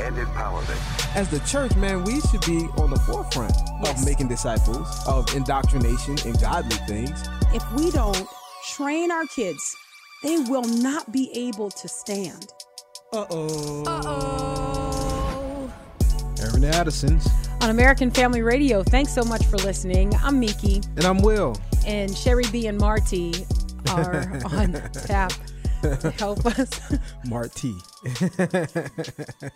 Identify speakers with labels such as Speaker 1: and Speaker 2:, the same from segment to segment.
Speaker 1: and empowerment.
Speaker 2: As the church, man, we should be on the forefront
Speaker 3: Yes.
Speaker 2: of making disciples, of indoctrination and godly things.
Speaker 3: If we don't train our kids, they will not be able to stand.
Speaker 2: Uh-oh.
Speaker 3: Uh-oh.
Speaker 2: Airing the Addisons.
Speaker 3: On American Family Radio, thanks so much for listening. I'm Miki,
Speaker 2: And I'm Will.
Speaker 3: and Sherry B and Marty are on tap to help us.
Speaker 2: Marty.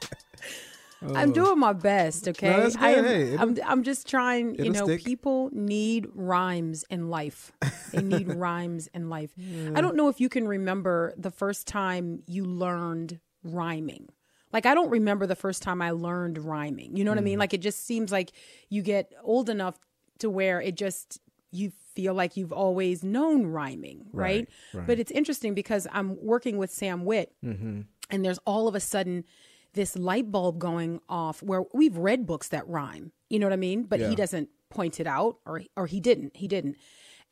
Speaker 3: I'm doing my best, okay?
Speaker 2: good.
Speaker 3: I am,
Speaker 2: Hey,
Speaker 3: I'm, I'm just trying, you know,
Speaker 2: stick.
Speaker 3: people need rhymes in life. They need rhymes in life. I don't know if you can remember the first time you learned rhyming. Like, I don't remember the first time I learned rhyming. You know what I
Speaker 2: Mm.
Speaker 3: mean? Like, it just seems like you get old enough to where it just, you feel like you've always known rhyming, right?
Speaker 2: Right, right.
Speaker 3: But it's interesting because I'm working with Sam Witt and there's all of a sudden this light bulb going off where we've read books that rhyme you know what i mean but
Speaker 2: Yeah.
Speaker 3: he doesn't point it out or or he didn't he didn't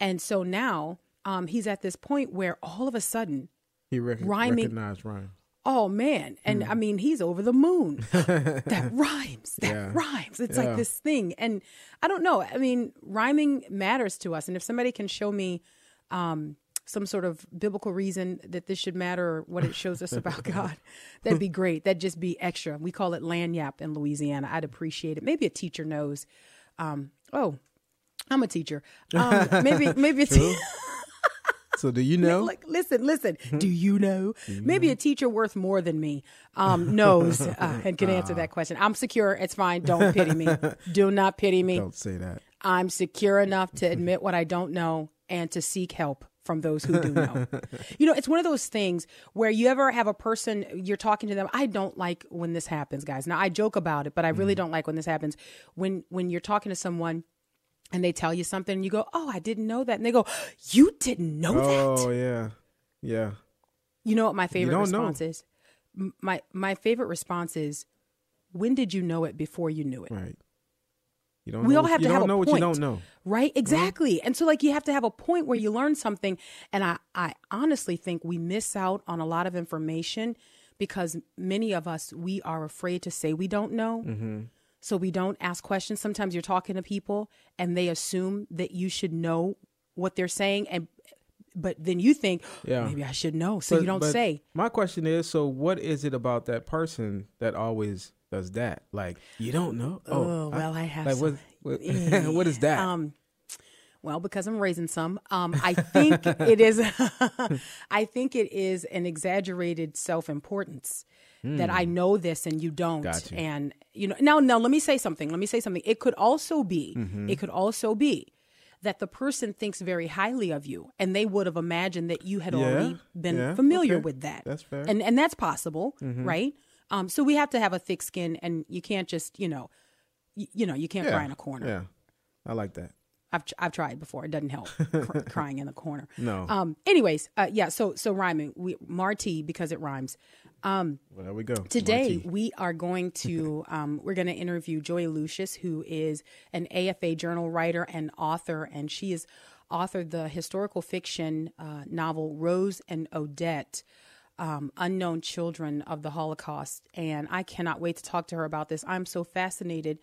Speaker 3: and so now um he's at this point where all of a sudden
Speaker 2: He rec-
Speaker 3: Rhyming.
Speaker 2: recognized rhyme.
Speaker 3: oh man and i mean he's over the moon that rhymes that
Speaker 2: Yeah.
Speaker 3: rhymes it's
Speaker 2: Yeah.
Speaker 3: like this thing and i don't know i mean rhyming matters to us and if somebody can show me um some sort of biblical reason that this should matter or what it shows us about God, that'd be great. That'd just be extra. We call it lagniappe in Louisiana. I'd appreciate it. Maybe a teacher knows. Um, oh, I'm a teacher. Um, maybe maybe a te-
Speaker 2: So do you know?
Speaker 3: like listen listen do you know maybe a teacher worth more than me um knows uh, and can answer that question i'm secure it's fine don't pity me do not pity me
Speaker 2: Don't say that.
Speaker 3: i'm secure enough to admit what i don't know and to seek help from those who do know you know it's one of those things where you ever have a person you're talking to them i don't like when this happens guys now i joke about it but i really mm-hmm. don't like when this happens when when you're talking to someone and they tell you something and you go oh i didn't know that and they go you didn't know that
Speaker 2: Oh yeah. Yeah.
Speaker 3: you know what my favorite
Speaker 2: don't know.
Speaker 3: response is? My my favorite response is, when did you know it before you knew it?
Speaker 2: Right. You don't
Speaker 3: We
Speaker 2: know
Speaker 3: all
Speaker 2: what-
Speaker 3: have
Speaker 2: you
Speaker 3: to
Speaker 2: don't
Speaker 3: have a
Speaker 2: know
Speaker 3: point,
Speaker 2: what you don't know.
Speaker 3: right? Exactly. And so, like, you have to have a point where you learn something. And I, I honestly think we miss out on a lot of information because many of us we are afraid to say we don't know.
Speaker 2: Mm-hmm.
Speaker 3: So we don't ask questions. Sometimes you're talking to people and they assume that you should know what they're saying, and but then you think,
Speaker 2: Yeah.
Speaker 3: maybe I should know. So
Speaker 2: But-
Speaker 3: you don't say.
Speaker 2: My question is, so what is it about that person that always does that? Like you don't know.
Speaker 3: Oh, well, I have
Speaker 2: Like
Speaker 3: some-
Speaker 2: What,
Speaker 3: Eh,
Speaker 2: what is that?
Speaker 3: Um, well, because I'm raising some, um, I think it is. I think it is an exaggerated self-importance that I know this and you don't.
Speaker 2: Hmm. Gotcha.
Speaker 3: And you know, now, now, let me say something. Let me say something. It could also be.
Speaker 2: Mm-hmm.
Speaker 3: It could also be that the person thinks very highly of you, and they would have imagined that you had
Speaker 2: Yeah,
Speaker 3: already been
Speaker 2: yeah,
Speaker 3: familiar
Speaker 2: okay.
Speaker 3: with that.
Speaker 2: That's fair. Mm-hmm.
Speaker 3: And and that's possible, right? Um, so we have to have a thick skin, and you can't just, you know, y- you know, you can't
Speaker 2: yeah.
Speaker 3: cry in a corner.
Speaker 2: Yeah. I like that.
Speaker 3: I've I've tried before. It doesn't help cr- crying in the corner.
Speaker 2: No.
Speaker 3: Um. Anyways, uh, yeah. So so rhyming. We Marty because it rhymes. Um.
Speaker 2: Well, there we go.
Speaker 3: Today
Speaker 2: Marty.
Speaker 3: we are going to um we're going to interview Joy Lucius, who is an AFA journal writer and author, and she has authored the historical fiction uh, novel Rose and Odette. Um, unknown children of the Holocaust. And I cannot wait to talk to her about this. I'm so fascinated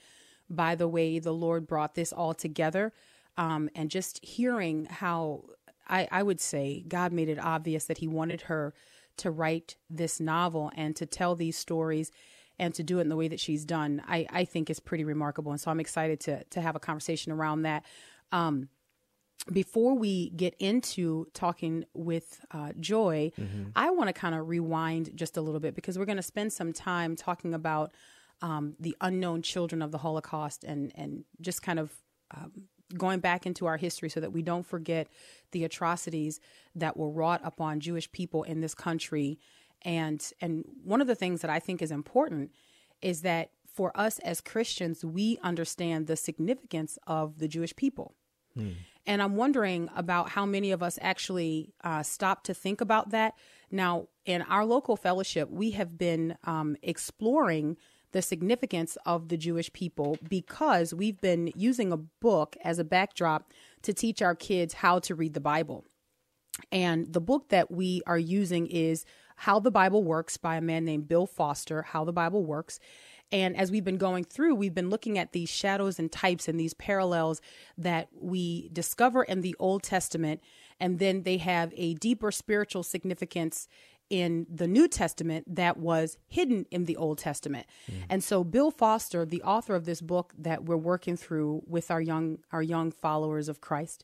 Speaker 3: by the way the Lord brought this all together. Um, and just hearing how I, I would say God made it obvious that He wanted her to write this novel and to tell these stories and to do it in the way that she's done, I, I think is pretty remarkable. And so I'm excited to to have a conversation around that. Um, before we get into talking with uh, Joy, I want to kind of rewind just a little bit because we're going to spend some time talking about um, the unknown children of the Holocaust and and just kind of um, going back into our history so that we don't forget the atrocities that were wrought upon Jewish people in this country. And and one of the things that I think is important is that for us as Christians, we understand the significance of the Jewish people. And I'm wondering about how many of us actually uh, stop to think about that. Now, in our local fellowship, we have been um, exploring the significance of the Jewish people because we've been using a book as a backdrop to teach our kids how to read the Bible. And the book that we are using is How the Bible Works by a man named Bill Foster, How the Bible Works. And as we've been going through, we've been looking at these shadows and types and these parallels that we discover in the Old Testament. And then they have a deeper spiritual significance in the New Testament that was hidden in the Old Testament. And so Bill Foster, the author of this book that we're working through with our young our young followers of Christ,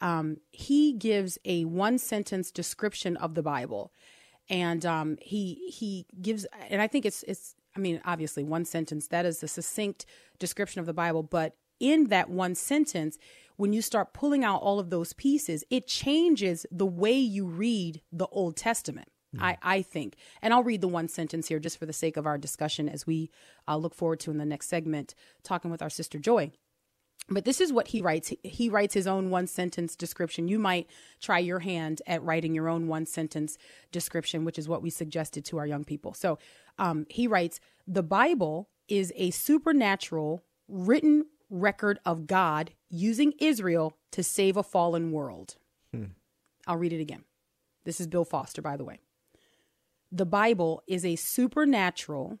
Speaker 3: um, he gives a one sentence description of the Bible, and um, he he gives, and I think it's it's. I mean, obviously, one sentence that is a succinct description of the Bible, but in that one sentence, when you start pulling out all of those pieces, it changes the way you read the Old Testament. I, I think. And I'll read the one sentence here just for the sake of our discussion as we uh, look forward to in the next segment, talking with our sister Joy. But this is what he writes. He- writes his own one sentence description. You might try your hand at writing your own one sentence description, which is what we suggested to our young people. So um, he writes The Bible is a supernatural written record of God using Israel to save a fallen world. I'll read it again. This is Bill Foster, by the way. The Bible is a supernatural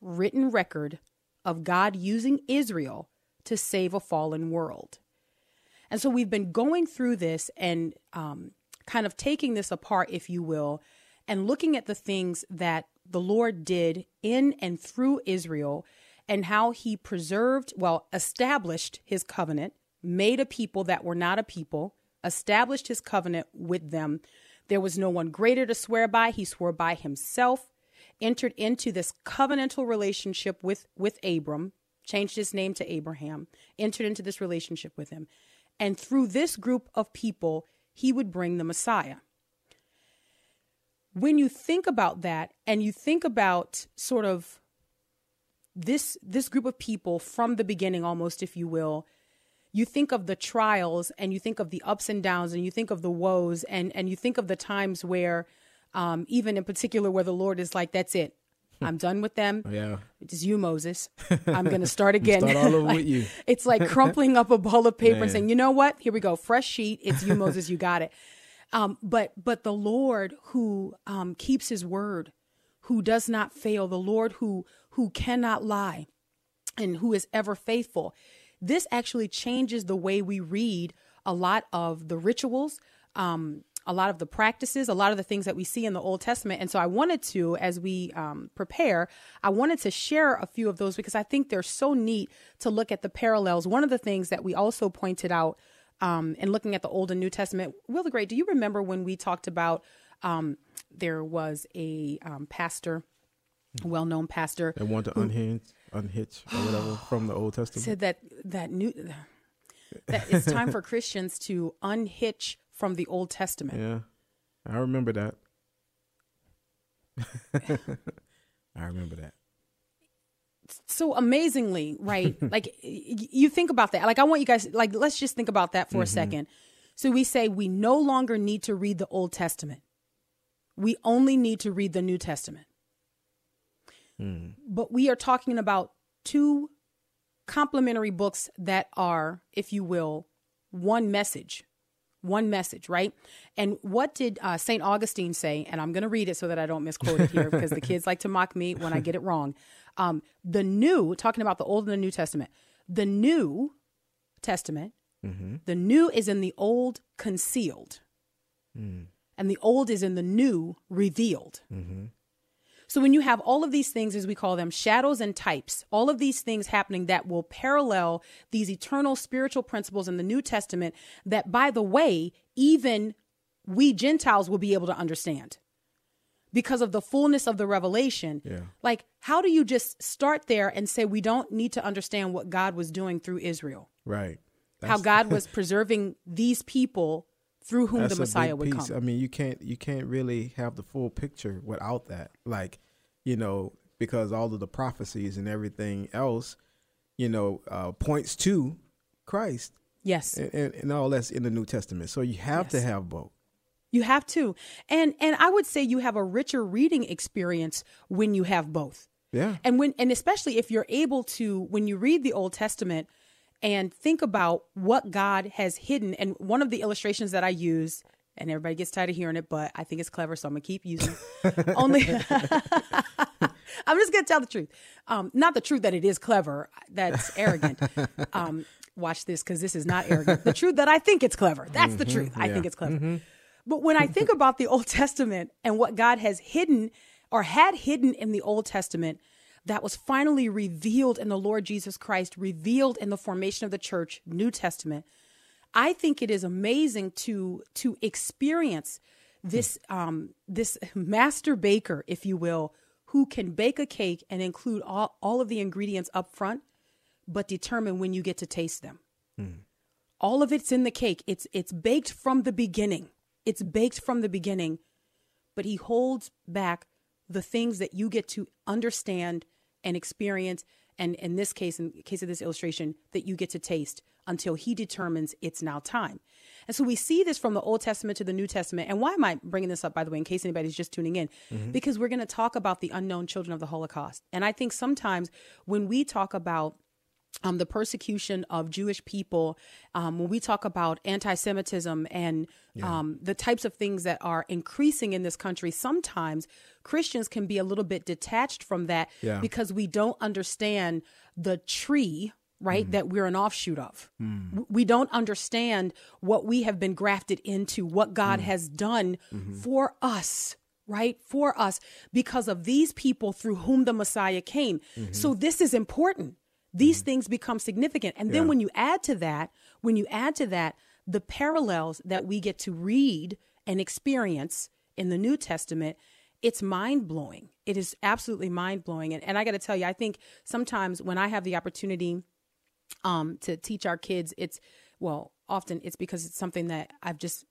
Speaker 3: written record of God using Israel to save a fallen world. And so we've been going through this and um, kind of taking this apart, if you will, and looking at the things that the Lord did in and through Israel and how he preserved, well, established his covenant, made a people that were not a people, established his covenant with them. There was no one greater to swear by. He swore by himself, entered into this covenantal relationship with, with Abram, changed his name to Abraham, entered into this relationship with him. And through this group of people, he would bring the Messiah. When you think about that and you think about sort of this this group of people from the beginning almost if you will you think of the trials and you think of the ups and downs and you think of the woes and and you think of the times where um, even in particular where the lord is like that's it i'm done with them.
Speaker 2: Yeah.
Speaker 3: it's you moses. I'm going to start again.
Speaker 2: Start all over
Speaker 3: Like,
Speaker 2: with you.
Speaker 3: it's like crumpling up a ball of paper and saying you know what? Here we go. Fresh sheet. It's you moses. You got it. Um, but but the lord who um, keeps his word who does not fail the lord who who cannot lie and who is ever faithful. This actually changes the way we read a lot of the rituals, um, a lot of the practices, a lot of the things that we see in the Old Testament. And so I wanted to, as we um, prepare, I wanted to share a few of those because I think they're so neat to look at the parallels. One of the things that we also pointed out um, in looking at the Old and New Testament, Will the Great, do you remember when we talked about um, there was a um, pastor, well known pastor,
Speaker 2: They want to unhinge, unhitch, or whatever from the Old Testament.
Speaker 3: said that that new that it's time for Christians to unhitch from the Old Testament.
Speaker 2: Yeah, I remember that. I remember that.
Speaker 3: So amazingly, right? like you think about that. Like I want you guys like let's just think about that for a mm-hmm. second. So we say we no longer need to read the Old Testament. We only need to read the New Testament. Hmm. But we are talking about two complementary books that are, if you will, one message. One message, right? And what did uh, St. Augustine say? And I'm going to read it so that I don't misquote it here because the kids like to mock me when I get it wrong. Um, the New, talking about the Old and the New Testament, the New Testament, the New is in the Old concealed, and the Old is in the New revealed. So when you have all of these things, as we call them, shadows and types, all of these things happening that will parallel these eternal spiritual principles in the New Testament, that by the way, even we Gentiles will be able to understand because of the fullness of the revelation.
Speaker 2: Yeah.
Speaker 3: Like, how do you just start there and say we don't need to understand what God was doing through Israel?
Speaker 2: Right.
Speaker 3: how God was preserving these people through whom
Speaker 2: That's
Speaker 3: the Messiah would
Speaker 2: piece.
Speaker 3: come.
Speaker 2: I mean, you can't you can't really have the full picture without that. Like, you know, because all of the prophecies and everything else, you know, uh, points to Christ.
Speaker 3: Yes.
Speaker 2: And, and, and, all that's in the New Testament. So you have yes. to have both.
Speaker 3: You have to. And and I would say you have a richer reading experience when you have both.
Speaker 2: Yeah.
Speaker 3: And when and especially if you're able to when you read the Old Testament and think about what God has hidden and one of the illustrations that I use and everybody gets tired of hearing it, but I think it's clever, so I'm gonna keep using. Only, I'm just gonna tell the truth. Um, not the truth that it is clever. That's arrogant. Um, watch this because this is not arrogant. The truth that I think it's clever. That's mm-hmm, the truth. Yeah. I think it's clever. Mm-hmm. But when I think about the Old Testament and what God has hidden or had hidden in the Old Testament that was finally revealed in the Lord Jesus Christ, revealed in the formation of the church, New Testament, I think it is amazing to to experience this um, this master baker, if you will, who can bake a cake and include all, all of the ingredients up front, but determine when you get to taste them. Mm. All of it's in the cake. It's it's baked from the beginning. It's baked from the beginning, but he holds back the things that you get to understand and experience. And in this case, in the case of this illustration, that you get to taste until he determines it's now time. And so we see this from the Old Testament to the New Testament. And why am I bringing this up, by the way, in case anybody's just tuning in? Mm-hmm. Because we're going to talk about the unknown children of the Holocaust. And I think sometimes when we talk about um, the persecution of Jewish people, um, when we talk about anti Semitism and yeah. um, the types of things that are increasing in this country, sometimes Christians can be a little bit detached from that yeah. because we don't understand the tree right mm. that we're an offshoot of mm. we don't understand what we have been grafted into what god mm. has done mm-hmm. for us right for us because of these people through whom the messiah came mm-hmm. so this is important these mm-hmm. things become significant. And then yeah. when you add to that, when you add to that the parallels that we get to read and experience in the New Testament, it's mind blowing. It is absolutely mind blowing. And, and I got to tell you, I think sometimes when I have the opportunity um, to teach our kids, it's, well, often it's because it's something that I've just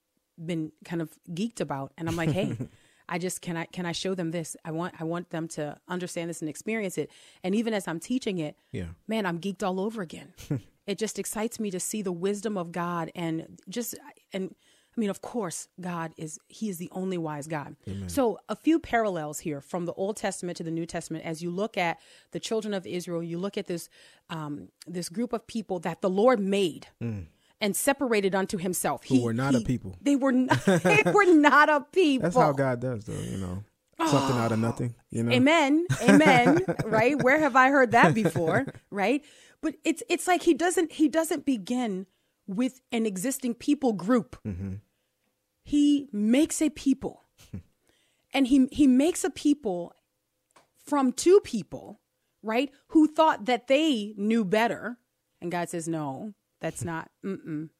Speaker 3: been kind of geeked about. And I'm like, hey, I just can I can I show them this? I want I want them to understand this and experience it. And even as I'm teaching it,
Speaker 2: yeah.
Speaker 3: man, I'm geeked all over again. it just excites me to see the wisdom of God and just and I mean, of course, God is He is the only wise God. Amen. So, a few parallels here from the Old Testament to the New Testament. As you look at the children of Israel, you look at this um, this group of people that the Lord made. Mm and separated unto himself.
Speaker 2: Who he, were not he, a people.
Speaker 3: They were not, they were not a people.
Speaker 2: That's how God does, though. You know, something out of nothing. You know.
Speaker 3: Amen. Amen. right? Where have I heard that before? Right? But it's it's like he doesn't he doesn't begin with an existing people group. Mm-hmm. He makes a people, and he he makes a people from two people, right? Who thought that they knew better, and God says no that's not,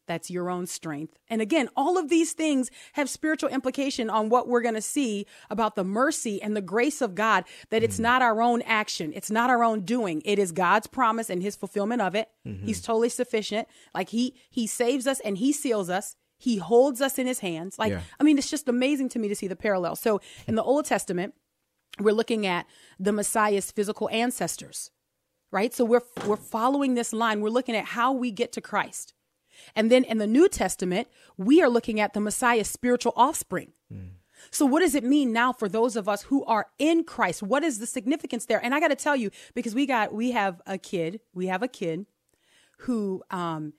Speaker 3: that's your own strength. And again, all of these things have spiritual implication on what we're going to see about the mercy and the grace of God, that it's mm-hmm. not our own action. It's not our own doing. It is God's promise and his fulfillment of it. Mm-hmm. He's totally sufficient. Like he, he saves us and he seals us. He holds us in his hands. Like, yeah. I mean, it's just amazing to me to see the parallel. So in the Old Testament, we're looking at the Messiah's physical ancestors right? So we're we're following this line. We're looking at how we get to Christ. And then in the New Testament, we are looking at the Messiah's spiritual offspring. Mm. So what does it mean now for those of us who are in Christ? What is the significance there? And I got to tell you because we got we have a kid, we have a kid who um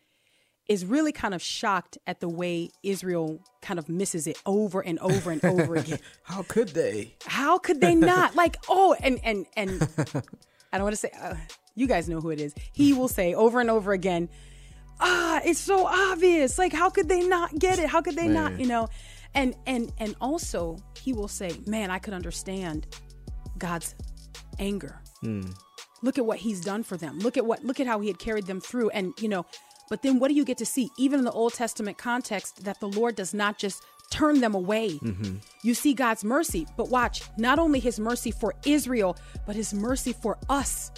Speaker 3: is really kind of shocked at the way Israel kind of misses it over and over and over again.
Speaker 2: How could they?
Speaker 3: How could they not? Like, oh, and and and I don't want to say, uh, you guys know who it is. He will say over and over again, ah, it's so obvious. Like, how could they not get it? How could they man. not, you know? And and and also he will say, man, I could understand God's anger. Mm. Look at what he's done for them. Look at what look at how he had carried them through. And you know, but then what do you get to see? Even in the Old Testament context, that the Lord does not just turn them away. Mm-hmm. You see God's mercy, but watch, not only his mercy for Israel, but his mercy for us.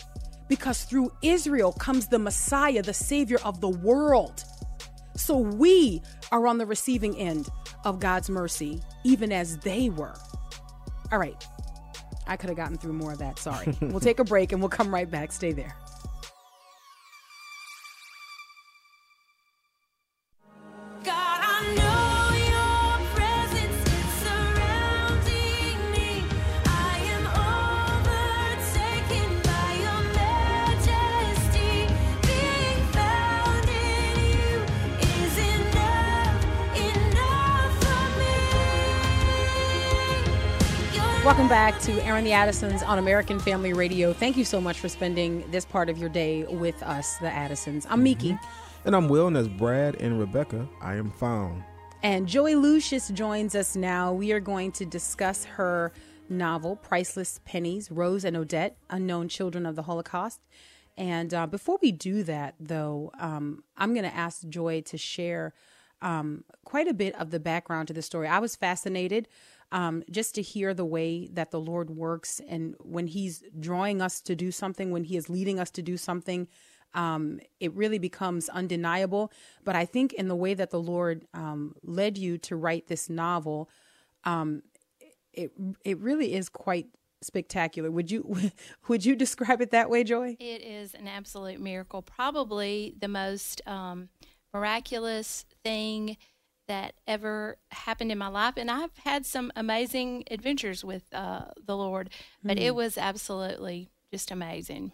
Speaker 3: Because through Israel comes the Messiah, the Savior of the world. So we are on the receiving end of God's mercy, even as they were. All right. I could have gotten through more of that. Sorry. we'll take a break and we'll come right back. Stay there. Welcome back to Airing the Addisons on American Family Radio. Thank you so much for spending this part of your day with us, the Addisons. I'm Miki.
Speaker 2: Mm-hmm. And I'm Will, and as Brad and Rebecca, I am found.
Speaker 3: And Joy Lucius joins us now. We are going to discuss her novel, Priceless Pennies Rose and Odette, Unknown Children of the Holocaust. And uh, before we do that, though, um, I'm going to ask Joy to share um, quite a bit of the background to the story. I was fascinated um, just to hear the way that the Lord works and when He's drawing us to do something, when He is leading us to do something, um, it really becomes undeniable. But I think in the way that the Lord um, led you to write this novel, um, it it really is quite spectacular. Would you would you describe it that way, Joy?
Speaker 4: It is an absolute miracle. Probably the most um, miraculous thing that ever happened in my life. And I've had some amazing adventures with uh, the Lord, but mm. it hmm. was absolutely just amazing.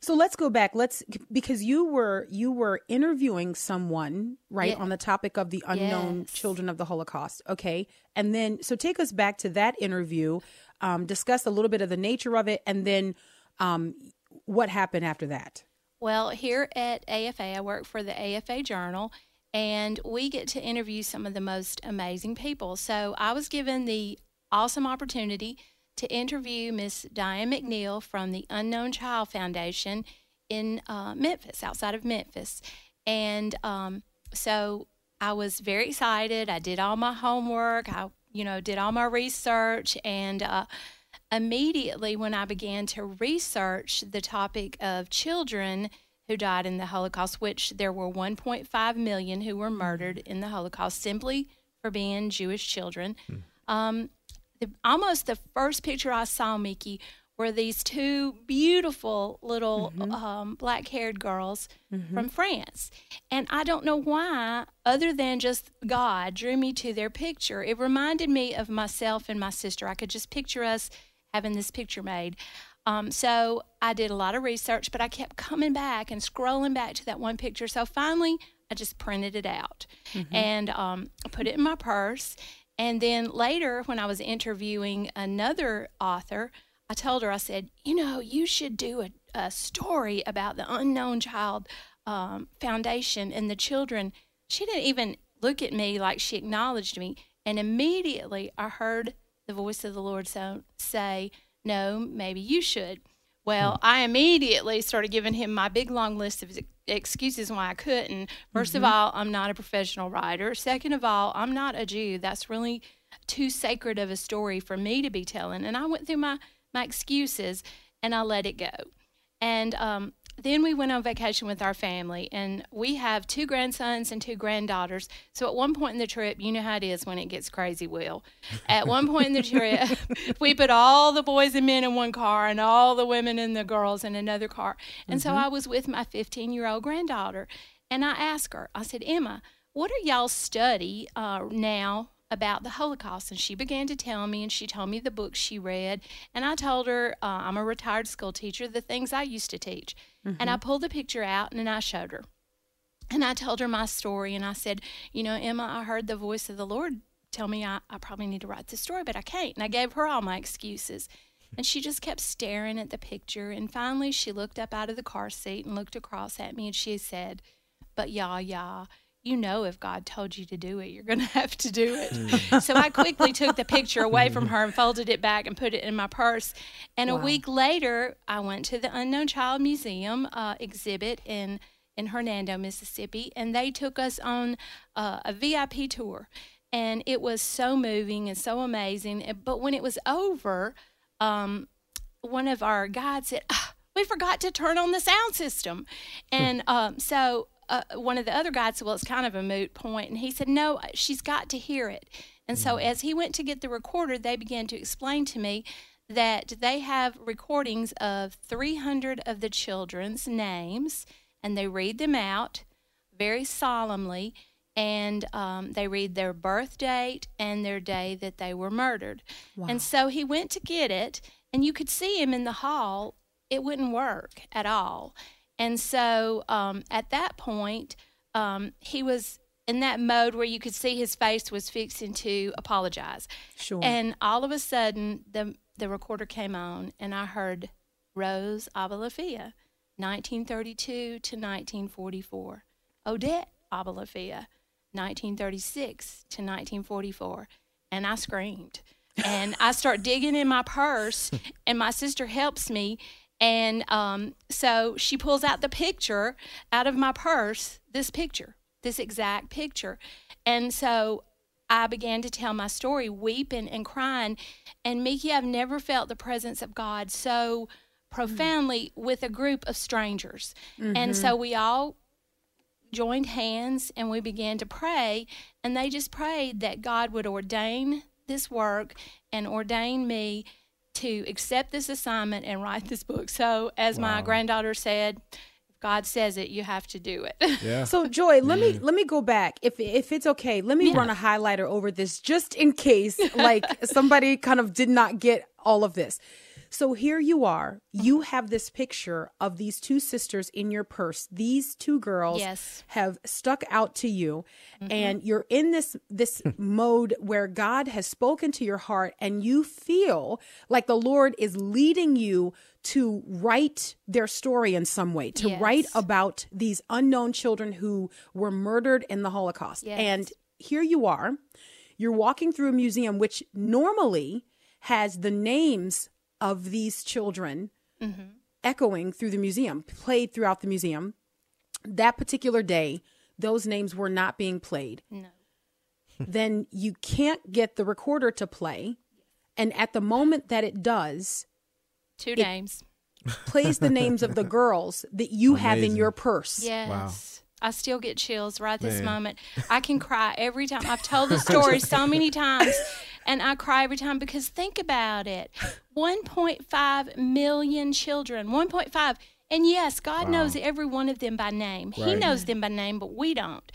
Speaker 3: So let's go back. Let's because you were you were interviewing someone right yeah. on the topic of the unknown yes. children of the Holocaust. Okay, and then so take us back to that interview. Um, discuss a little bit of the nature of it, and then um, what happened after that.
Speaker 4: Well, here at AFA, I work for the AFA Journal, and we get to interview some of the most amazing people. So I was given the awesome opportunity to interview Miss Diane McNeil from the Unknown Child Foundation in uh, Memphis, outside of Memphis. And um, so I was very excited. I did all my homework. I, you know, did all my research. And uh, immediately when I began to research the topic of children who died in the Holocaust, which there were 1.5 million who were murdered in the Holocaust simply for being Jewish children. Mm. Um, the, almost the first picture I saw, Miki, were these two beautiful little mm-hmm. um, black haired girls mm-hmm. from France. And I don't know why, other than just God drew me to their picture. It reminded me of myself and my sister. I could just picture us having this picture made. Um, so I did a lot of research, but I kept coming back and scrolling back to that one picture. So finally, I just printed it out mm-hmm. and um, put it in my purse. And then later, when I was interviewing another author, I told her, I said, you know, you should do a, a story about the Unknown Child um, Foundation and the children. She didn't even look at me like she acknowledged me. And immediately I heard the voice of the Lord so, say, no, maybe you should. Well, hmm. I immediately started giving him my big long list of excuses why I couldn't. 1st mm-hmm. of all, I'm not a professional writer. Second of all, I'm not a Jew. That's really too sacred of a story for me to be telling. And I went through my, my excuses and I let it go. And um, then we went on vacation with our family, and we have two grandsons and two granddaughters. So at one point in the trip, you know how it is when it gets crazy, Will. At one point in the trip, we put all the boys and men in one car and all the women and the girls in another car. And mm-hmm. so I was with my 15 year old granddaughter, and I asked her, I said, Emma, what are y'all study uh, now about the Holocaust. And she began to tell me, and she told me the books she read. And I told her, uh, I'm a retired school teacher, the things I used to teach. Mm-hmm. And I pulled the picture out and I showed her. And I told her my story. And I said, You know, Emma, I heard the voice of the Lord tell me I, I probably need to write this story, but I can't. And I gave her all my excuses. And she just kept staring at the picture. And finally, she looked up out of the car seat and looked across at me and she said, But yah, yeah, you know if God told you to do it, you're going to have to do it. Hmm. so I quickly took the picture away from her and folded it back and put it in my purse. And wow. a week later, I went to the Unknown Child Museum uh, exhibit in in Hernando, Mississippi, and they took us on uh, a VIP tour. And it was so moving and so amazing. But when it was over, um, one of our guides said, oh, we forgot to turn on the sound system. And um, so uh, one of the other guys said, Well, it's kind of a moot point. And he said, No, she's got to hear it. And so, mm. as he went to get the recorder, they began to explain to me that they have recordings of 300 of the children's names and they read them out very solemnly and um, they read their birth date and their day that they were murdered.
Speaker 3: Wow.
Speaker 4: And so he went to get it, and you could see him in the hall. It wouldn't work at all. And so um, at that point, um, he was in that mode where you could see his face was fixing to apologize.
Speaker 3: Sure.
Speaker 4: And all of a sudden, the the recorder came on, and I heard Rose Abalafia, 1932 to 1944. Odette Abalafia, 1936 to 1944. And I screamed. And I start digging in my purse, and my sister helps me. And um, so she pulls out the picture out of my purse, this picture, this exact picture. And so I began to tell my story, weeping and crying. And Miki, I've never felt the presence of God so profoundly with a group of strangers. And so we all joined hands and we began to pray. And they just prayed that God would ordain this work and ordain me to accept this assignment and write this book. So, as my granddaughter said, God says it, you have to do it.
Speaker 2: Yeah.
Speaker 3: So Joy, let me let me go back. If if it's okay, let me run a highlighter over this just in case like somebody kind of did not get all of this. So here you are. You have this picture of these two sisters in your purse. These two girls
Speaker 4: Yes.
Speaker 3: have stuck out to you mm-hmm. and you're in this this mode where God has spoken to your heart and you feel like the Lord is leading you to write their story in some way, to
Speaker 4: Yes.
Speaker 3: write about these unknown children who were murdered in the Holocaust.
Speaker 4: Yes.
Speaker 3: And here you are. You're walking through a museum which normally has the names of these children
Speaker 4: Mm-hmm.
Speaker 3: echoing through the museum, played throughout the museum. That particular day, those names were not being played.
Speaker 4: no.
Speaker 3: Then you can't get the recorder to play. And at the moment that it does,
Speaker 4: Two names.
Speaker 3: plays the names of the girls that you have in your purse.
Speaker 4: Yes. I still get chills right this
Speaker 2: Man.
Speaker 4: moment. I can cry every time. I've told the story so many times, and I cry every time because think about it 1.5 million children, 1.5. And yes, God knows every one of them by name. He knows them by name, but we don't.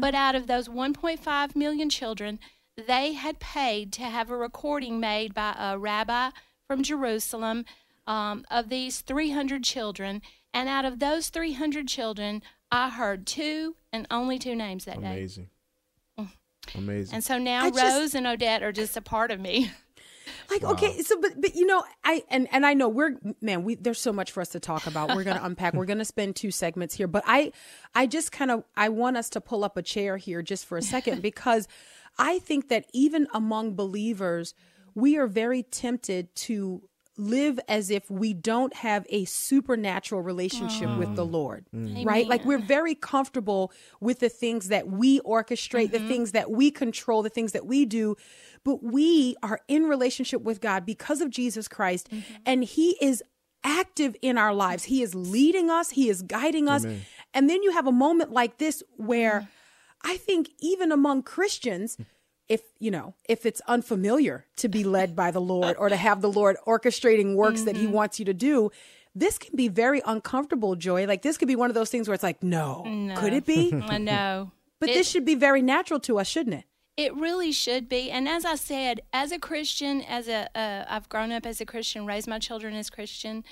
Speaker 4: But out of those 1.5 million children, they had paid to have a recording made by a rabbi from Jerusalem um, of these 300 children. And out of those 300 children, I heard two and only two names that day.
Speaker 2: Amazing. Amazing.
Speaker 4: And so now
Speaker 3: I just-
Speaker 4: Rose and Odette are just a part of me.
Speaker 3: Like okay, so but but you know, I and and I know we're man, we there's so much for us to talk about. We're going to unpack. We're going to spend two segments here, but I I just kind of I want us to pull up a chair here just for a second because I think that even among believers, we are very tempted to live as if we don't have a supernatural relationship with the mm. Lord. Mm. Right? Like we're very comfortable with the things that we orchestrate, the mm-hmm. things that we control, the things that we do, but we are in relationship with God because of Jesus Christ mm-hmm. and he is active in our lives. He is leading us, he is guiding us. And then you have a moment like this where mm. I think even among Christians, if you know, if it's unfamiliar to be led by the Lord or to have the Lord orchestrating works that He wants you to do, this can be very uncomfortable. Joy, like this could be one of those things where it's like, no, could it be?
Speaker 4: I know.
Speaker 3: But
Speaker 4: It-
Speaker 3: this should be very natural to us, shouldn't it?
Speaker 4: It really should be. And as I said, as a Christian, as a uh, I've grown up as a Christian, raised my children as Christian.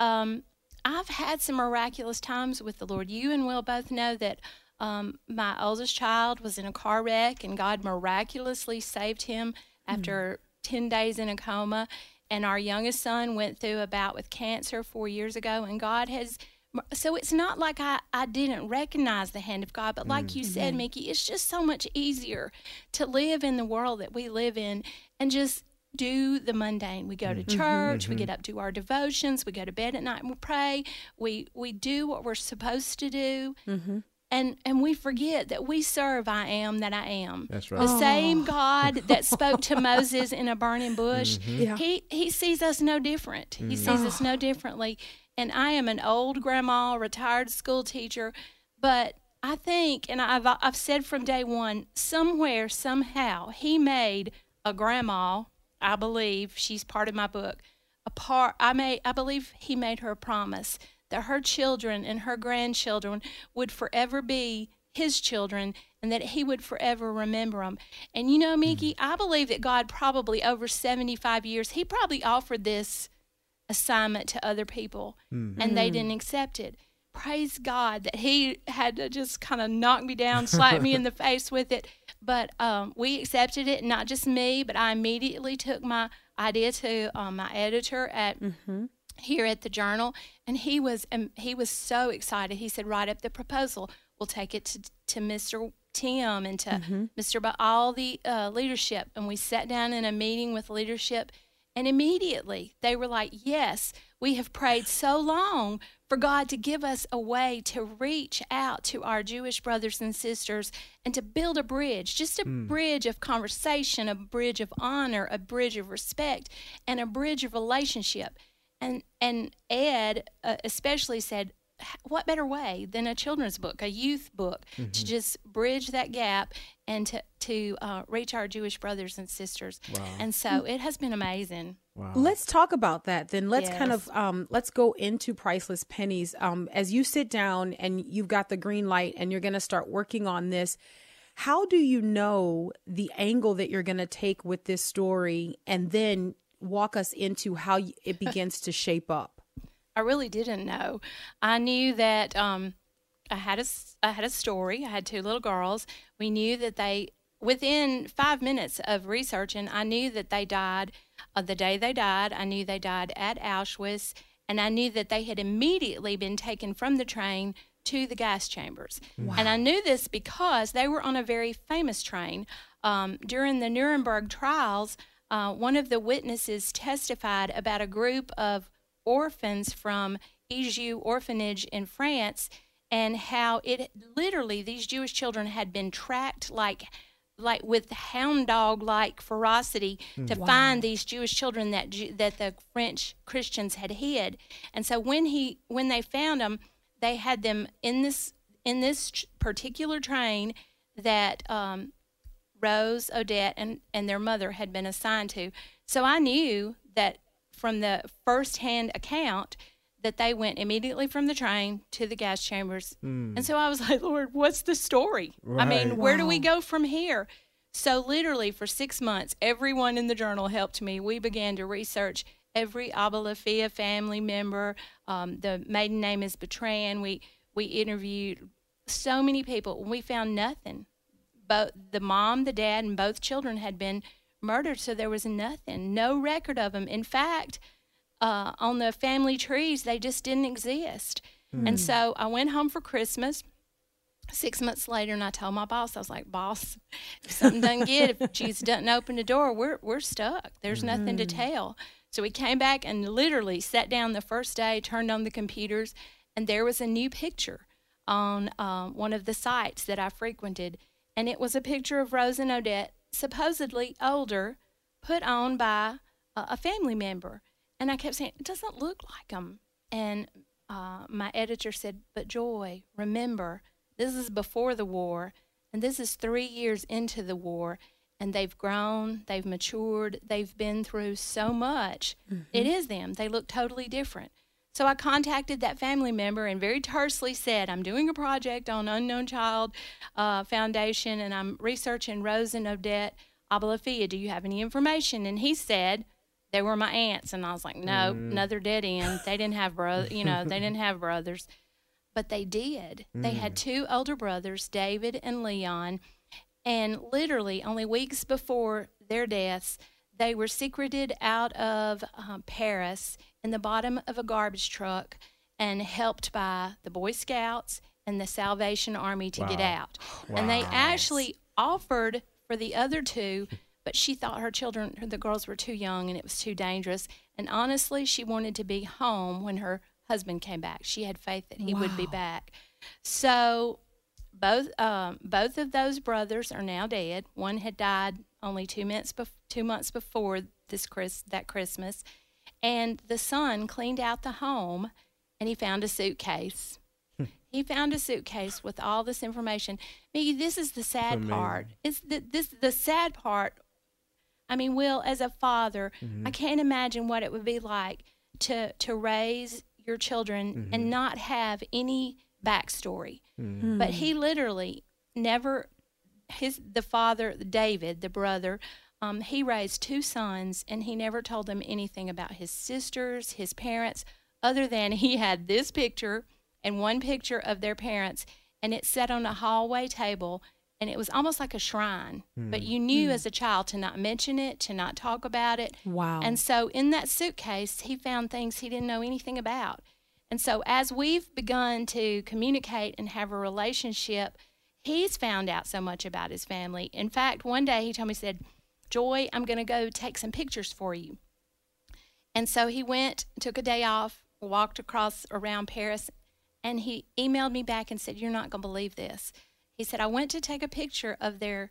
Speaker 4: Um, I've had some miraculous times with the Lord. You and Will both know that um, my oldest child was in a car wreck, and God miraculously saved him after hmm. ten days in a coma. And our youngest son went through a bout with cancer four years ago, and God has so it's not like I, I didn't recognize the hand of God, but like hmm. you said, Miki, it's just so much easier to live in the world that we live in and just do the mundane. We go to mm-hmm. Mm-hmm. church, we get mm-hmm. up, do our devotions, we go to bed at night and we pray. We we do what we're supposed to do. And and we forget that we serve I am that I am.
Speaker 2: That's right.
Speaker 4: The
Speaker 2: right.
Speaker 4: same God that spoke to Moses in a burning bush, mm-hmm.
Speaker 3: Yeah.
Speaker 4: he he sees us no different. He mm-hmm. sees us no differently. And I am an old grandma, retired school teacher, but I think, and I've I've said from day one, somewhere somehow he made a grandma I believe she's part of my book. A part I may I believe he made her a promise that her children and her grandchildren would forever be his children and that he would forever remember them. And you know, Miki, mm-hmm. I believe that God probably over 75 years, he probably offered this assignment to other people mm-hmm. and they didn't accept it. Praise God that he had to just kind of knock me down, slap me in the face with it. But um, we accepted it, not just me, but I immediately took my idea to um, my editor at mm-hmm. Here at the Journal, and he was um, he was so excited. He said, "Write up the proposal. We'll take it to to Mr. Tim and to mm-hmm. Mr. But all the uh, leadership." And we sat down in a meeting with leadership and immediately they were like, Yes, we have prayed so long for God to give us a way to reach out to our Jewish brothers and sisters and to build a bridge, just a mm. bridge of conversation, a bridge of honor, a bridge of respect, and a bridge of relationship. And and Ed uh, especially said, what better way than a children's book, a youth book, mm-hmm. to just bridge that gap and to to uh, reach our Jewish brothers and sisters. Wow. And so it has been amazing.
Speaker 3: Wow. Let's talk about that then. Let's yes. kind of um, let's go into priceless pennies. Um, as you sit down and you've got the green light and you're going to start working on this. How do you know the angle that you're going to take with this story, and then walk us into how it begins to shape up?
Speaker 4: I really didn't know. I knew that um, I had a I had a story. I had two little girls. We knew that they within five minutes of researching, I knew that they died uh, the day they died. I knew they died at Auschwitz, and I knew that they had immediately been taken from the train to the gas chambers. Wow. And I knew this because they were on a very famous train. Um, during the Nuremberg trials, uh, one of the witnesses testified about a group of orphans from Izieu orphanage in France and how it literally these Jewish children had been tracked like like with hound dog like ferocity mm. to wow. find these Jewish children that that the French Christians had hid. And so when he when they found them, they had them in this in this particular train that um, Rose, Odette, and and their mother had been assigned to. So I knew that from the first-hand account that they went immediately from the train to the gas chambers. Mm. And so I was like, Lord, what's the story? Right. I mean, wow. where do we go from here? So, literally, for six months, everyone in the journal helped me. We began to research every Abalafia family member. Um, the maiden name is Bertrand. We, we interviewed so many people. We found nothing. Both the mom, the dad, and both children had been murdered, so there was nothing, no record of them. In fact, uh, on the family trees, they just didn't exist. Mm. And so I went home for Christmas. Six months later, and I told my boss, I was like, "Boss, if something doesn't get, if Jesus doesn't open the door, we're we're stuck. There's mm. nothing to hmm. tell." So we came back and literally sat down the first day, turned on the computers, and there was a new picture on um, one of the sites that I frequented, and it was a picture of Rose and Odette supposedly older, put on by a family member. And I kept saying, it doesn't look like them. And uh, my editor said, but Joy, remember, this is before the war, and this is three years into the war, and they've grown, they've matured, they've been through so much. Mm-hmm. It is them. They look totally different. So I contacted that family member and very tersely said, I'm doing a project on Unknown Child uh, Foundation and I'm researching Rose and Odette Abalafia. Do you have any information? And he said, they were my aunts. And I was like, no, mm. another dead end. They didn't have brothers, you know, they didn't have brothers. But they did. Mm. They had mm. two older brothers, David and Leon. And literally, only weeks before their deaths, they were secreted out of um, Paris in the bottom of a garbage truck and helped by the Boy Scouts and the Salvation Army to wow. get out. Wow. And they actually offered for the other two, but she thought her children, the girls were too young and it was too dangerous. And honestly, she wanted to be home when her husband came back. She had faith that he wow. would be back. So both um, both of those brothers are now dead. One had died only two months bef- two months before this Chris that Christmas, and the son cleaned out the home and he found a suitcase. Hmm. he found a suitcase with all this information. Miki, this is the sad part. It's the, this the sad part I mean, Will, as a father,
Speaker 2: Mm-hmm.
Speaker 4: I can't imagine what it would be like to to raise your children
Speaker 2: Mm-hmm.
Speaker 4: and not have any backstory.
Speaker 2: Mm-hmm.
Speaker 4: But he literally never his the father David, the brother, um, he raised two sons and he never told them anything about his sisters, his parents, other than he had this picture and one picture of their parents and it sat on a hallway table and it was almost like a shrine. But you knew as a child to not mention it, to not talk about it.
Speaker 3: Wow.
Speaker 4: And so in that suitcase, he found things he didn't know anything about. And so as we've begun to communicate and have a relationship, he's found out so much about his family. In fact, one day he told me, he said, Joy, I'm going to go take some pictures for you. And so he went, took a day off, walked across around Paris, and he emailed me back and said, "You're not going to believe this." He said, "I went to take a picture of their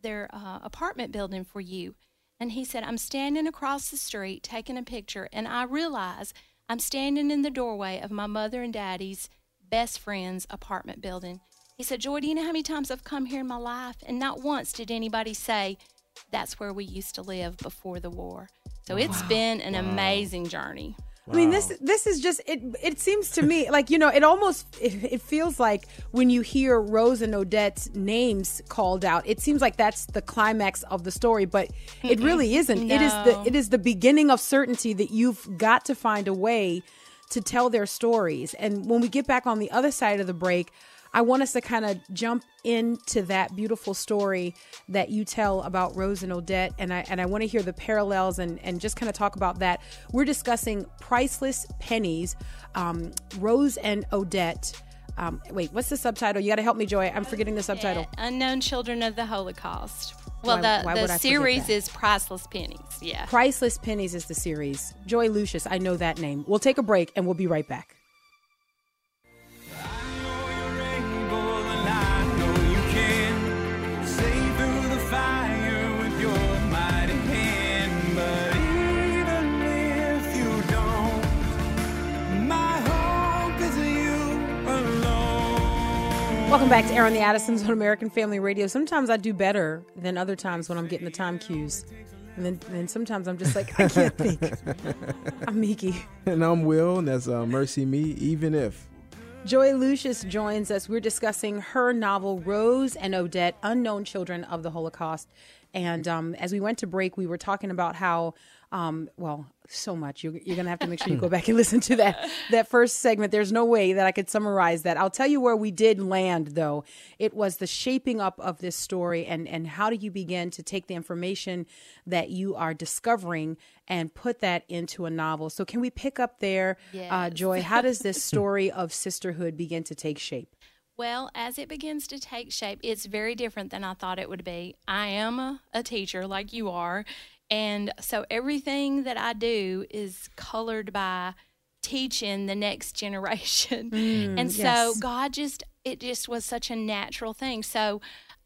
Speaker 4: their uh, apartment building for you." And he said, "I'm standing across the street taking a picture, and I realize I'm standing in the doorway of my mother and daddy's best friend's apartment building." He said, "Joy, do you know how many times I've come here in my life, and not once did anybody say." That's where we used to live before the war. So it's been an amazing journey.
Speaker 3: I mean, this this is just it. It seems to me like you know, it almost it, it feels like when you hear Rose and Odette's names called out, it seems like that's the climax of the story, but it really isn't. It is the it is the beginning of certainty that you've got to find a way to tell their stories. And when we get back on the other side of the break, I want us to kind of jump into that beautiful story that you tell about Rose and Odette, and I and I want to hear the parallels and and just kind of talk about that. We're discussing priceless pennies, um, Rose and Odette. Um, wait, what's the subtitle? You got to help me, Joy. I'm forgetting the subtitle.
Speaker 4: Unknown Children of the Holocaust. Well,
Speaker 3: Why-
Speaker 4: the,
Speaker 3: why
Speaker 4: the series is Priceless Pennies. Yeah.
Speaker 3: Priceless Pennies is the series. Joy Lucius, I know that name. We'll take a break and we'll be right back. Welcome back to Airing the Addisons on American Family Radio. Sometimes I do better than other times when I'm getting the time cues. And then, then sometimes I'm just like, I can't think. I'm Miki.
Speaker 2: And I'm Will, and that's uh, MercyMe, even if.
Speaker 3: Joy Lucius joins us. We're discussing her novel, Rose and Odette Unknown Children of the Holocaust. And um, as we went to break, we were talking about how, um, well, so much. You're, you're going to have to make sure you go back and listen to that, that first segment. There's no way that I could summarize that. I'll tell you where we did land, though. It was the shaping up of this story and, and how do you begin to take the information that you are discovering and put that into a novel. So, can we pick up there, uh, Joy? How does this story of sisterhood begin to take shape?
Speaker 4: Well, as it begins to take shape, it's very different than I thought it would be. I am a, a teacher like you are. And so everything that I do is colored by teaching the next generation. and so
Speaker 3: yes.
Speaker 4: God just, it just was such a natural thing. So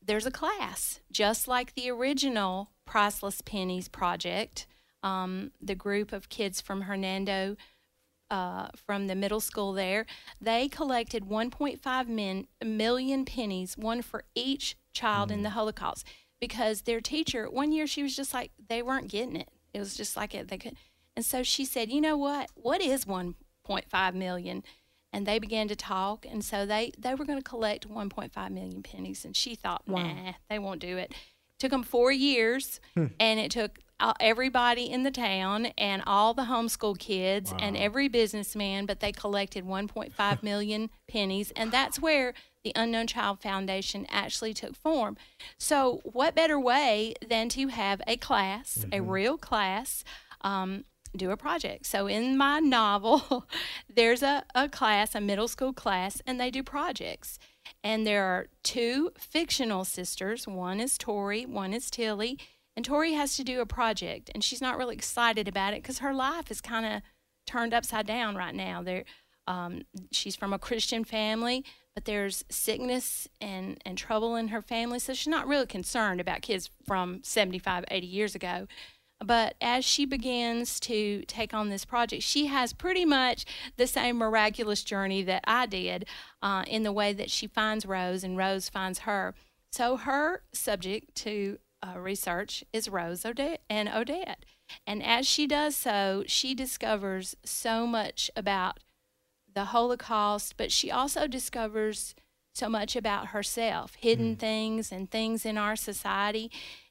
Speaker 4: there's a class, just like the original Priceless Pennies project. Um, the group of kids from Hernando uh, from the middle school there, they collected 1.5 min, million pennies, one for each child in the Holocaust, because their teacher one year she was just like they weren't getting it. It was just like it they could, and so she said, you know what? What is 1.5 million? And they began to talk, and so they they were going to collect 1.5 million pennies, and she thought, nah, they won't do it. Took them four years, hmm. and it took everybody in the town and all the homeschool kids and every businessman, but they collected 1.5 million pennies, and that's where the Unknown Child Foundation actually took form. So, what better way than to have a class, a real class? Um, do a project. So in my novel, there's a, a class, a middle school class, and they do projects. And there are two fictional sisters. One is Tori, one is Tilly. And Tori has to do a project, and she's not really excited about it because her life is kind of turned upside down right now. There, um, she's from a Christian family, but there's sickness and, and trouble in her family, so she's not really concerned about kids from 75, 80 years ago. But as she begins to take on this project, she has pretty much the same miraculous journey that I did uh, in the way that she finds Rose and Rose finds her. So her subject to uh, research is Rose Odette and Odette. And as she does so, she discovers so much about the Holocaust, but she also discovers so much about herself, hidden mm. things and things in our society.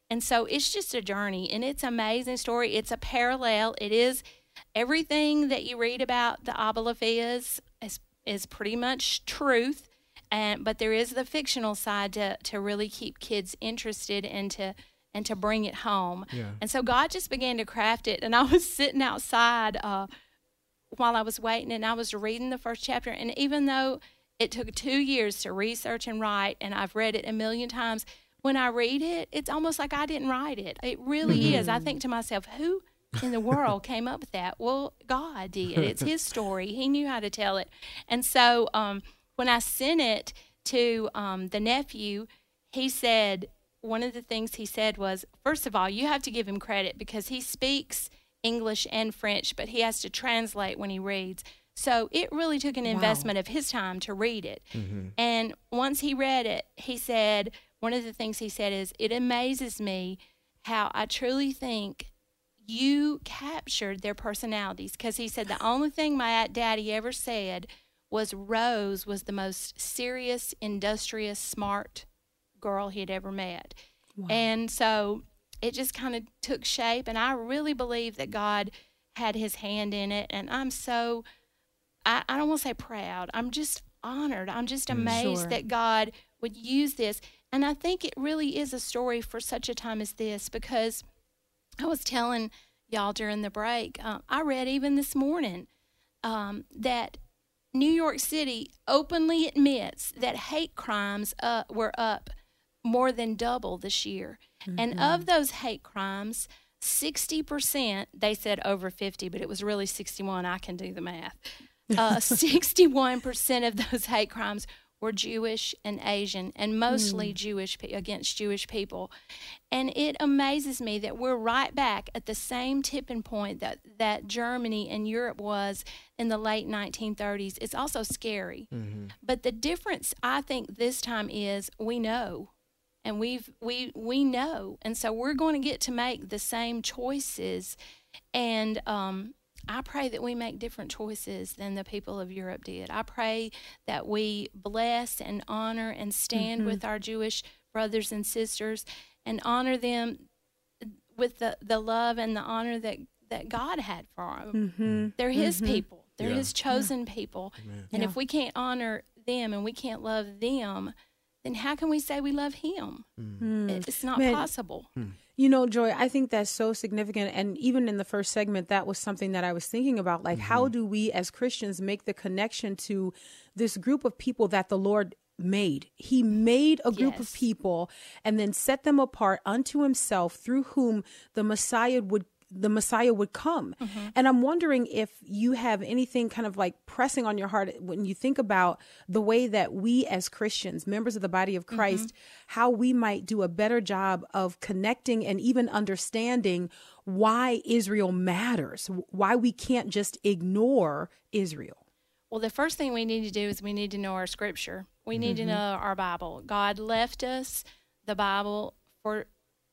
Speaker 4: And so it's just a journey and it's an amazing story. It's a parallel. It is everything that you read about the Abuelafias is, is pretty much truth. And, but there is the fictional side to, to really keep kids interested and to and to bring it home. Yeah. And so God just began to craft it. And I was sitting outside uh, while I was waiting, and I was reading the first chapter. And even though it took two years to research and write, and I've read it a million times, when I read it, it's almost like I didn't write it. It really mm-hmm. is. I think to myself, who in the world came up with that? Well, God did. It's His story. He knew how to tell it. And so um, when I sent it to um, the nephew, he said, one of the things he said was, first of all, you have to give him credit because he speaks English and French, but he has to translate when he reads. So it really took an wow. investment of his time to read it. Mm-hmm. And once he read it, he said, one of the things he said is, It amazes me how I truly think you captured their personalities. Because he said, The only thing my daddy ever said was Rose was the most serious, industrious, smart girl he had ever met. Wow. And so it just kind of took shape. And I really believe that God had his hand in it. And I'm so, I, I don't want to say proud, I'm just honored. I'm just mm, amazed sure. that God would use this. And I think it really is a story for such a time as this because I was telling y'all during the break, um, I read even this morning um, that New York City openly admits that hate crimes uh, were up more than double this year. Mm-hmm. And of those hate crimes, 60%, they said over 50, but it was really 61. I can do the math. Uh, 61% of those hate crimes were Jewish and Asian, and mostly mm. Jewish against Jewish people. And it amazes me that we're right back at the same tipping point that, that Germany and Europe was in the late 1930s. It's also scary. Mm-hmm. But the difference, I think, this time is we know and we've we we know and so we're going to get to make the same choices and um, I pray that we make different choices than the people of Europe did. I pray that we bless and honor and stand mm-hmm. with our Jewish brothers and sisters and honor them with the, the love and the honor that, that God had for them. Mm-hmm. They're His mm-hmm. people, they're yeah. His chosen yeah. people. Amen. And yeah. if we can't honor them and we can't love them, then how can we say we love Him? Mm. It's not Man, possible.
Speaker 3: Mm. You know, Joy, I think that's so significant. And even in the first segment, that was something that I was thinking about. Like, mm-hmm. how do we as Christians make the connection to this group of people that the Lord made. He made a group yes. of people and then set them apart unto himself through whom the Messiah would the Messiah would come. Mm-hmm. And I'm wondering if you have anything kind of like pressing on your heart when you think about the way that we as Christians, members of the body of Christ, mm-hmm. how we might do a better job of connecting and even understanding why Israel matters, why we can't just ignore Israel.
Speaker 4: Well, the first thing we need to do is we need to know our scripture. We need mm-hmm. to know our Bible. God left us the Bible for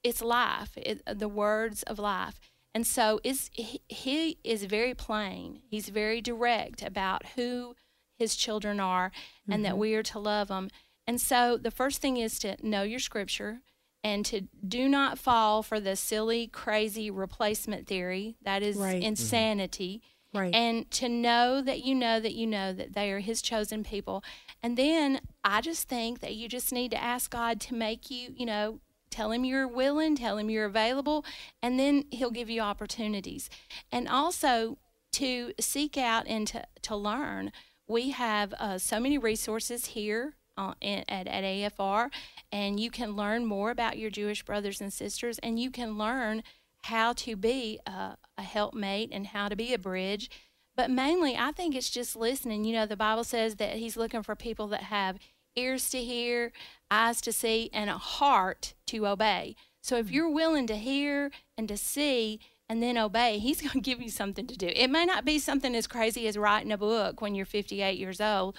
Speaker 4: its life, it, the words of life. And so is he is very plain. He's very direct about who his children are and mm-hmm. that we are to love them. And so the first thing is to know your scripture and to do not fall for the silly, crazy replacement theory. That is right. Mm-hmm. insanity. Mm-hmm. Right. And to know that you know that you know that they are his chosen people. And then I just think that you just need to ask God to make you, you know, Tell him you're willing, tell him you're available, and then he'll give you opportunities. And also to seek out and to, to learn. We have uh, so many resources here uh, at, at AFR, and you can learn more about your Jewish brothers and sisters, and you can learn how to be a, a helpmate and how to be a bridge. But mainly, I think it's just listening. You know, the Bible says that He's looking for people that have ears to hear, eyes to see, and a heart to obey. So if mm. you're willing to hear and to see and then obey, he's going to give you something to do. It may not be something as crazy as writing a book when you're 58 years old,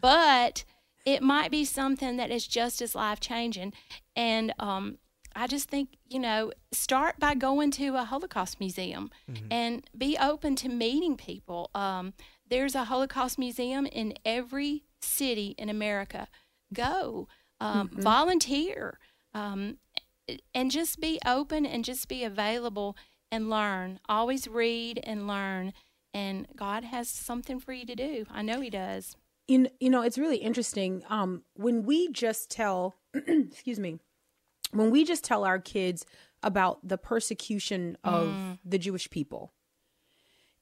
Speaker 4: but it might be something that is just as life changing. And um, I just think, you know, start by going to a Holocaust museum and be open to meeting people. Um, there's a Holocaust museum in every city in America. Go, um, volunteer, um, and just be open and just be available and learn. Always read and learn. And God has something for you to do. I know He does.
Speaker 3: you know, you know it's really interesting um when we just tell excuse me when we just tell our kids about the persecution of the jewish people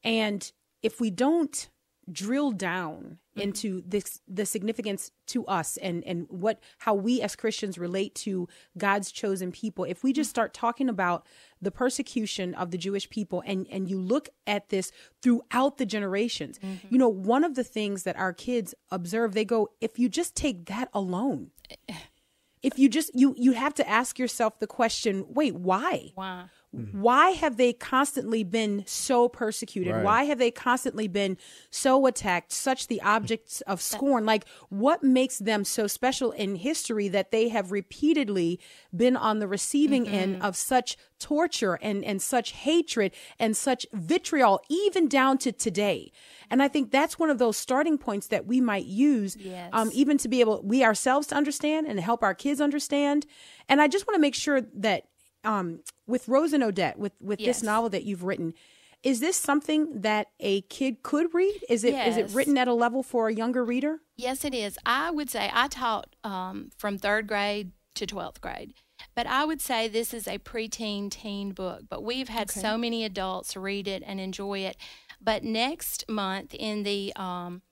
Speaker 3: and if we don't drill down mm-hmm. into this the significance to us and and what how we as Christians relate to God's chosen people. If we just mm-hmm. start talking about the persecution of the Jewish people and and you look at this throughout the generations mm-hmm. you know one of the things that our kids observe they go if you just take that alone eh, eh. if you just you you have to ask yourself the question wait why?
Speaker 4: Wow.
Speaker 3: Why have they constantly been so persecuted?
Speaker 2: Right.
Speaker 3: why have they constantly been so attacked such the objects of scorn? Like what makes them so special in history that they have repeatedly been on the receiving end of such torture and and such hatred and such vitriol even down to today? And i think that's one of those starting points that we might use
Speaker 4: Yes.
Speaker 3: um, even to be able we ourselves to understand and help our kids understand. And i just want to make sure that um, with Rose and Odette, with with
Speaker 4: Yes.
Speaker 3: this novel that you've written, is this something that a kid could read? Is it is it
Speaker 4: Yes.
Speaker 3: written at a level for a younger reader?
Speaker 4: Yes, it is. I would say I taught um, from third grade to 12th grade. But I would say this is a preteen teen book. But we've had so many adults read it and enjoy it. But next month in the um,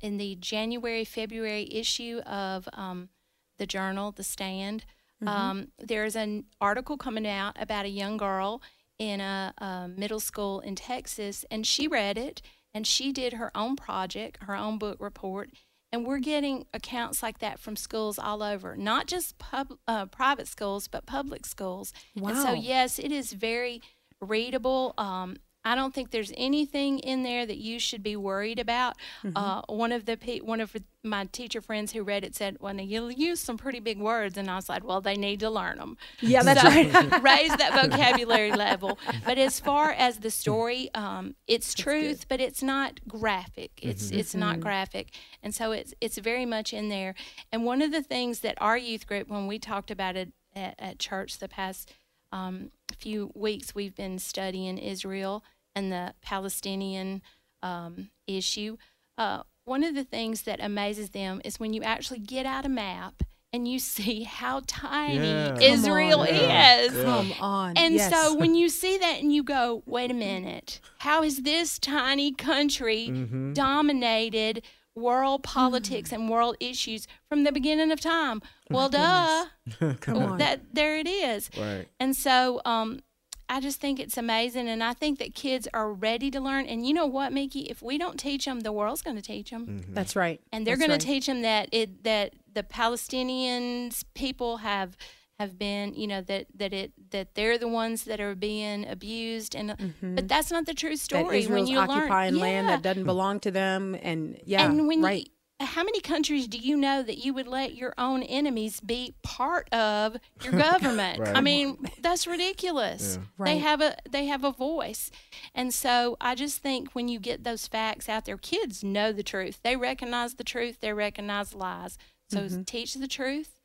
Speaker 4: in the January February issue of um, the journal, The Stand, um, there's an article coming out about a young girl in a, a middle school in Texas, and she read it and she did her own project, her own book report. And we're getting accounts like that from schools all over, not just pub, uh, private schools, but public schools. And so, yes, it is very readable. Um, I don't think there's anything in there that you should be worried about.
Speaker 3: Mm-hmm.
Speaker 4: Uh, one of the pe- one of my teacher friends who read it said, "Well, you'll use some pretty big words," and I was like, "Well, they need to learn them."
Speaker 3: Yeah, that's
Speaker 4: So,
Speaker 3: right.
Speaker 4: raise that vocabulary level. But as far as the story, um, it's truth, but it's not graphic. It's it's not graphic, and so it's it's very much in there. And one of the things that our youth group, when we talked about it at, at church the past um, a few weeks, we've been studying Israel and the Palestinian um, issue. Uh, one of the things that amazes them is when you actually get out a map and you see how tiny
Speaker 2: Yeah.
Speaker 4: Israel
Speaker 3: on.
Speaker 2: Yeah.
Speaker 4: is.
Speaker 3: Come on.
Speaker 4: And
Speaker 3: yes.
Speaker 4: so when you see that and you go, wait a minute, how is this tiny country
Speaker 2: Mm-hmm.
Speaker 4: dominated world politics and world issues from the beginning of time? Well, duh.
Speaker 3: come on.
Speaker 4: That there it is.
Speaker 2: Right.
Speaker 4: And so um, I just think it's amazing, and I think that kids are ready to learn. And you know what, Miki? If we don't teach them, the world's going to teach them,
Speaker 2: Mm-hmm.
Speaker 3: that's right.
Speaker 4: and they're going
Speaker 3: right.
Speaker 4: to teach them that it that the Palestinians people have have been, you know, that that it that they're the ones that are being abused, and but that's not the true
Speaker 3: that
Speaker 4: story. when
Speaker 3: Israel's
Speaker 4: you
Speaker 3: occupying
Speaker 4: learn,
Speaker 3: land
Speaker 4: Yeah.
Speaker 3: that doesn't belong to them, and yeah,
Speaker 4: and when
Speaker 3: right.
Speaker 4: you, how many countries do you know that you would let your own enemies be part of your government? I mean, that's ridiculous.
Speaker 2: Yeah.
Speaker 4: They
Speaker 3: Right.
Speaker 4: have a they have a voice. And so I just think when you get those facts out there, kids know the truth. They recognize the truth, they recognize lies. So
Speaker 3: Mm-hmm.
Speaker 4: teach the truth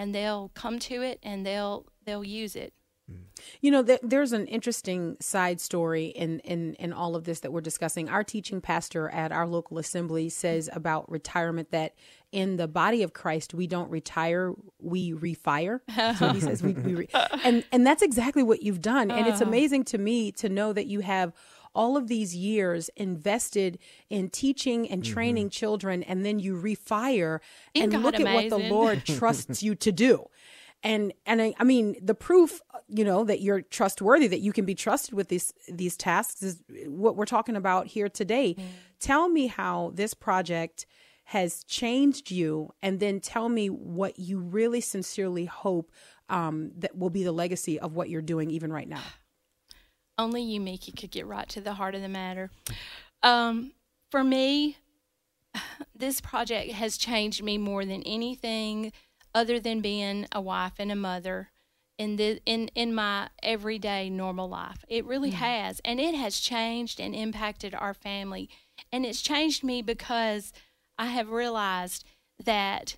Speaker 4: and they'll come to it and they'll they'll use it. Mm.
Speaker 3: You know, there, there's an interesting side story in, in, in all of this that we're discussing. Our teaching pastor at our local assembly says about retirement that in the body of Christ, we don't retire, we refire. What he says. We, we re- and, and that's exactly what you've done. And it's uh-huh. amazing to me to know that you have all of these years invested in teaching and training children, and then you refire
Speaker 4: Isn't
Speaker 3: and
Speaker 4: God
Speaker 3: look at what the? Lord trusts you to do. And and I, I mean the proof you know that you're trustworthy that you can be trusted with these these tasks is what we're talking about here today. Tell me how this project has changed you and then tell me what you really sincerely hope um, that will be the legacy of what you're doing even right now
Speaker 4: Only you, Miki, could get right to the heart of the matter. Um, for me, this project has changed me more than anything other than being a wife and a mother. in the in in my everyday normal life. It really
Speaker 3: Mm.
Speaker 4: has, and it has changed and impacted our family, and it's changed me because I have realized that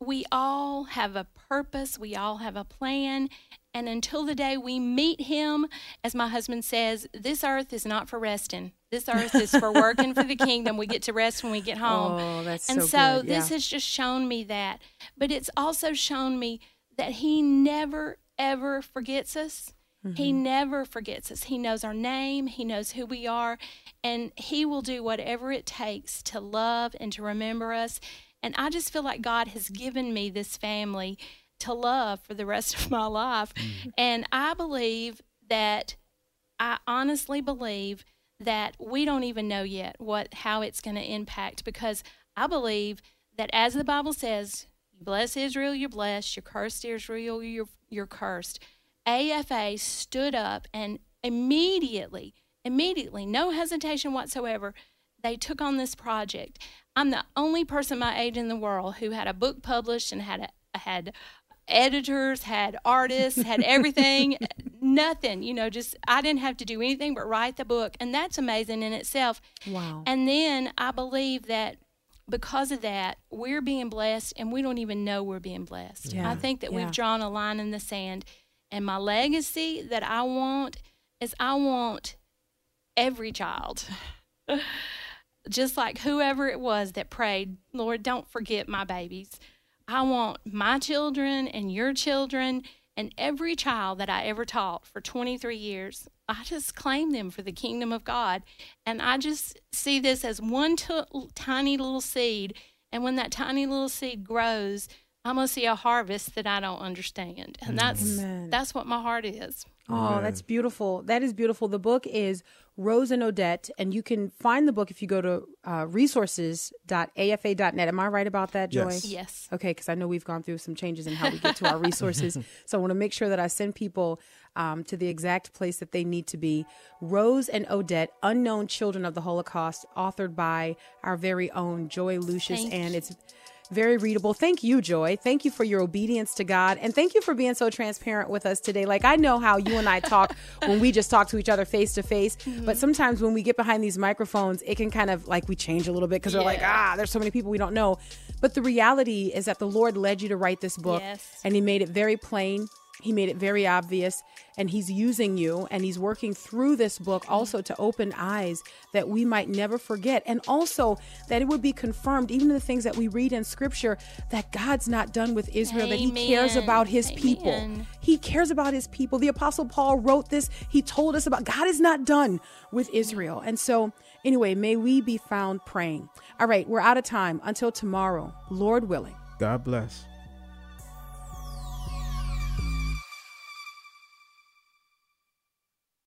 Speaker 4: we all have a purpose, we all have a plan, and until the day we meet him, as my husband says, this earth is not for resting. This earth is for working for the kingdom. We get to rest when we get home.
Speaker 3: Oh, that's
Speaker 4: and
Speaker 3: so
Speaker 4: so,
Speaker 3: good.
Speaker 4: this
Speaker 3: Yeah.
Speaker 4: has just shown me that. But it's also shown me that he never ever forgets us. He
Speaker 3: Mm-hmm.
Speaker 4: never forgets us. He knows our name, he knows who we are, and he will do whatever it takes to love and to remember us. And I just feel like God has given me this family to love for the rest of my life. Mm-hmm. And I believe that I honestly believe that we don't even know yet what how it's going to impact because I believe that as the Bible says, you bless Israel, you're blessed, you cursed Israel, you're you're cursed. AFA stood up and immediately, immediately, no hesitation whatsoever, they took on this project. I'm the only person my age in the world who had a book published and had a, had editors, had artists, had everything, eh, nothing, you know, just I didn't have to do anything but write the book. And that's amazing in itself.
Speaker 3: Wow.
Speaker 4: And then I believe that because of that, we're being blessed and we don't even know we're being blessed.
Speaker 3: Yeah,
Speaker 4: I think that
Speaker 3: yeah.
Speaker 4: we've drawn a line in the sand. And my legacy that I want is I want every child, just like whoever it was that prayed, Lord, don't forget my babies. I want my children and your children and every child that I ever taught for 23 years. I just claim them for the kingdom of God. And I just see this as one t- tiny little seed. And when that tiny little seed grows, I'm going to see a harvest that I don't understand. And that's
Speaker 3: Amen.
Speaker 4: that's what my heart is.
Speaker 3: Oh, that's beautiful. That is beautiful. The book is Rose and Odette, and you can find the book if you go to uh, resources.afa.net. Am I right about that, Joy?
Speaker 2: Yes.
Speaker 4: Yes.
Speaker 3: Okay, because I know we've gone through some changes in how we get to our resources. so I want to make sure that I send people um, to the exact place that they need to be. Rose and Odette, Unknown Children of the Holocaust, authored by our very own Joy Lucius.
Speaker 4: Thank
Speaker 3: and
Speaker 4: you.
Speaker 3: Very readable. Thank you, Joy. Thank you for your obedience to God. And thank you for being so transparent with us today. Like, I know how you and I talk when we just talk to each other face to face. But sometimes when we get behind these microphones, it can kind of like we change a little bit because we're like, ah, there's so many people we don't know. But the reality is that the Lord led you to write this book
Speaker 4: Yes.
Speaker 3: and He made it very plain. He made it very obvious, and he's using you and he's working through this book also to open eyes that we might never forget, and also that it would be confirmed, even in the things that we read in scripture, that God's not done with Israel, that he cares about his people. He cares about his people. The Apostle Paul wrote this, he told us about God is not done with Israel. And so, anyway, may we be found praying. All right, we're out of time. Until tomorrow, Lord willing.
Speaker 2: God bless.